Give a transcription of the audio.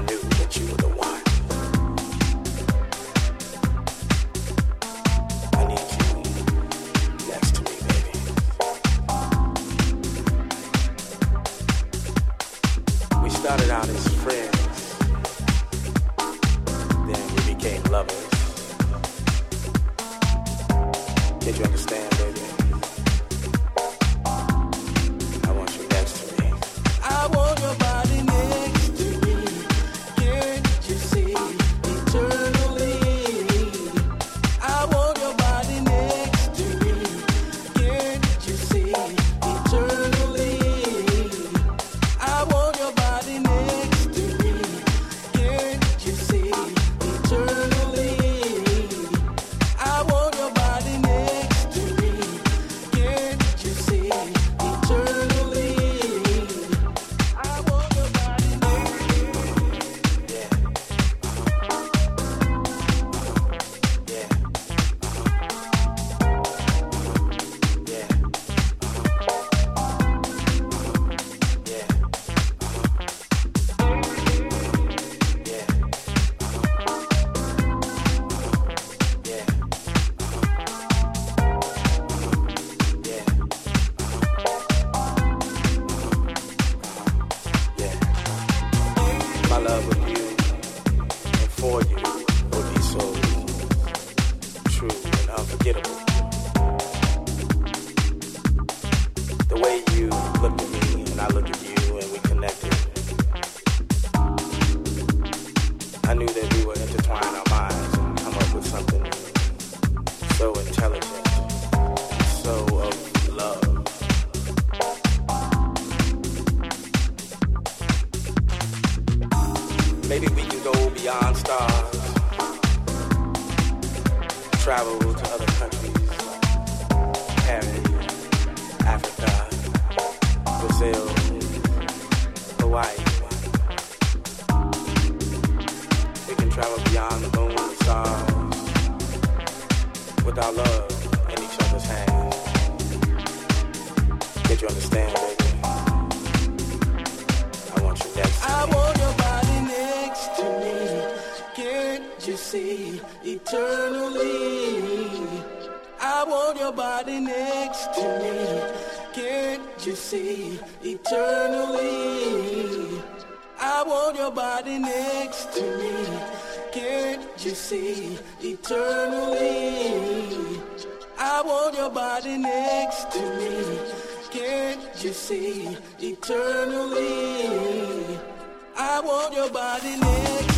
I knew that you were me to go beyond stars, travel to other countries, Paris, Africa, Brazil, Hawaii. We can travel beyond the moon and stars with our love in each other's hands. Did you understand, baby? I want you next. I want. you see eternally. I want your body next to me. Can't you see eternally? I want your body next to me. Can't you see eternally? I want your body next to me. Can't you see eternally? I want your body next